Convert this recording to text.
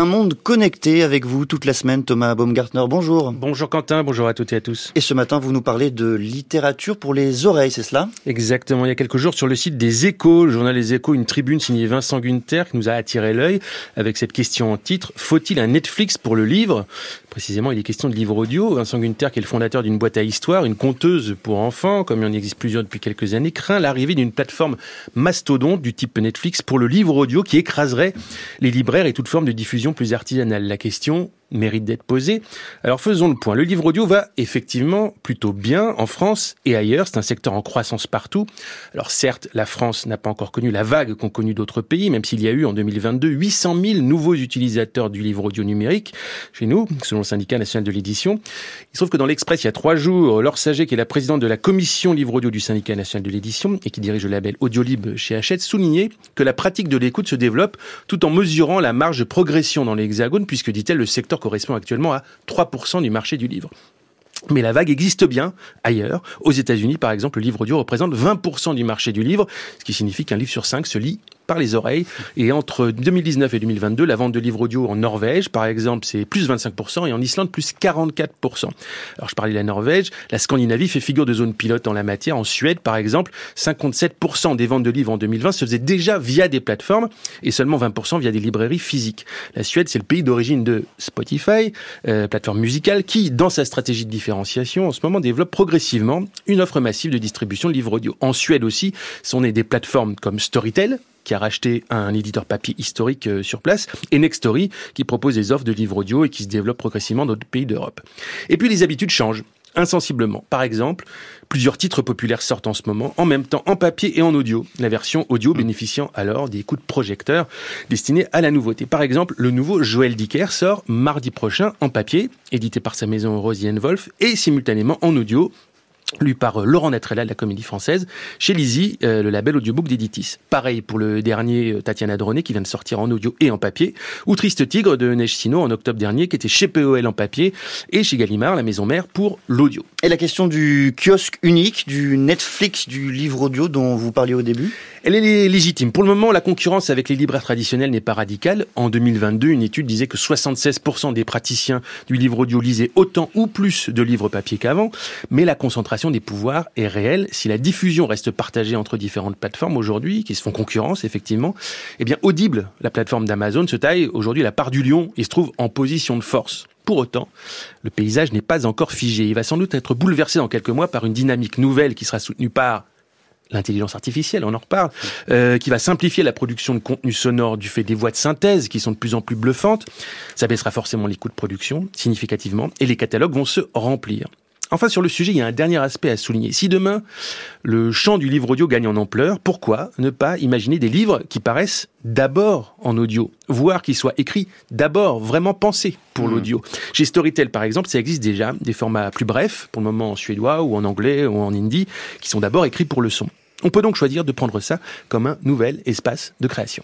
Un monde connecté avec vous toute la semaine, Thomas Baumgartner. Bonjour. Bonjour Quentin, bonjour à toutes et à tous. Et ce matin, vous nous parlez de littérature pour les oreilles, c'est cela? Exactement. Il y a quelques jours, sur le site des Échos, le journal Les Échos, une tribune signée Vincent Gunther qui nous a attiré l'œil avec cette question en titre Faut-il un Netflix pour le livre? Précisément, il est question de livre audio. Vincent Gunther, qui est le fondateur d'une boîte à histoire, une conteuse pour enfants, comme il en existe plusieurs depuis quelques années, craint l'arrivée d'une plateforme mastodonte du type Netflix pour le livre audio qui écraserait les libraires et toute forme de diffusion plus artisanale. La question, mérite d'être posé. Alors faisons le point. Le livre audio va effectivement plutôt bien en France et ailleurs. C'est un secteur en croissance partout. Alors certes, la France n'a pas encore connu la vague qu'ont connu d'autres pays, même s'il y a eu en 2022 800 000 nouveaux utilisateurs du livre audio numérique chez nous, selon le syndicat national de l'édition. Il se trouve que dans l'Express, il y a trois jours, Laure Saget, qui est la présidente de la commission livre audio du syndicat national de l'édition et qui dirige le label Audiolib chez Hachette, soulignait que la pratique de l'écoute se développe tout en mesurant la marge de progression dans l'hexagone, puisque, dit-elle, le secteur correspond actuellement à 3% du marché du livre. Mais la vague existe bien ailleurs. Aux États-Unis, par exemple, le livre audio représente 20% du marché du livre, ce qui signifie qu'un livre sur cinq se lit par les oreilles. Et entre 2019 et 2022, la vente de livres audio en Norvège, par exemple, c'est plus 25% et en Islande, plus 44%. Alors, je parlais de la Norvège. La Scandinavie fait figure de zone pilote en la matière. En Suède, par exemple, 57% des ventes de livres en 2020 se faisaient déjà via des plateformes et seulement 20% via des librairies physiques. La Suède, c'est le pays d'origine de Spotify, euh, plateforme musicale, qui, dans sa stratégie de différenciation, en ce moment développe progressivement une offre massive de distribution de livres audio. En Suède aussi, sont nées des plateformes comme Storytel, qui a racheté un éditeur papier historique euh, sur place, et Nextory, qui propose des offres de livres audio et qui se développe progressivement dans d'autres pays d'Europe. Et puis les habitudes changent insensiblement. Par exemple, plusieurs titres populaires sortent en ce moment, en même temps en papier et en audio. La version audio bénéficiant alors des coups de projecteur destinés à la nouveauté. Par exemple, le nouveau Joël Dicker sort mardi prochain en papier, édité par sa maison Rosienne Wolf, et simultanément en audio lui par Laurent Natrella de la Comédie Française, chez Lizzie, euh, le label audiobook d'Editis. Pareil pour le dernier euh, Tatiana Droné qui vient de sortir en audio et en papier, ou Triste Tigre de Neige en octobre dernier qui était chez POL en papier et chez Gallimard, la maison mère, pour l'audio. Et la question du kiosque unique, du Netflix du livre audio dont vous parliez au début? Elle est légitime. Pour le moment, la concurrence avec les libraires traditionnels n'est pas radicale. En 2022, une étude disait que 76% des praticiens du livre audio lisaient autant ou plus de livres papier qu'avant, mais la concentration des pouvoirs est réelle. Si la diffusion reste partagée entre différentes plateformes aujourd'hui, qui se font concurrence effectivement, eh bien Audible, la plateforme d'Amazon, se taille aujourd'hui la part du lion et se trouve en position de force. Pour autant, le paysage n'est pas encore figé. Il va sans doute être bouleversé dans quelques mois par une dynamique nouvelle qui sera soutenue par l'intelligence artificielle, on en reparle, euh, qui va simplifier la production de contenu sonore du fait des voix de synthèse qui sont de plus en plus bluffantes. Ça baissera forcément les coûts de production significativement et les catalogues vont se remplir. Enfin, sur le sujet, il y a un dernier aspect à souligner. Si demain, le champ du livre audio gagne en ampleur, pourquoi ne pas imaginer des livres qui paraissent d'abord en audio, voire qui soient écrits d'abord, vraiment pensés pour mmh. l'audio? Chez Storytel, par exemple, ça existe déjà, des formats plus brefs, pour le moment en suédois ou en anglais ou en hindi, qui sont d'abord écrits pour le son. On peut donc choisir de prendre ça comme un nouvel espace de création.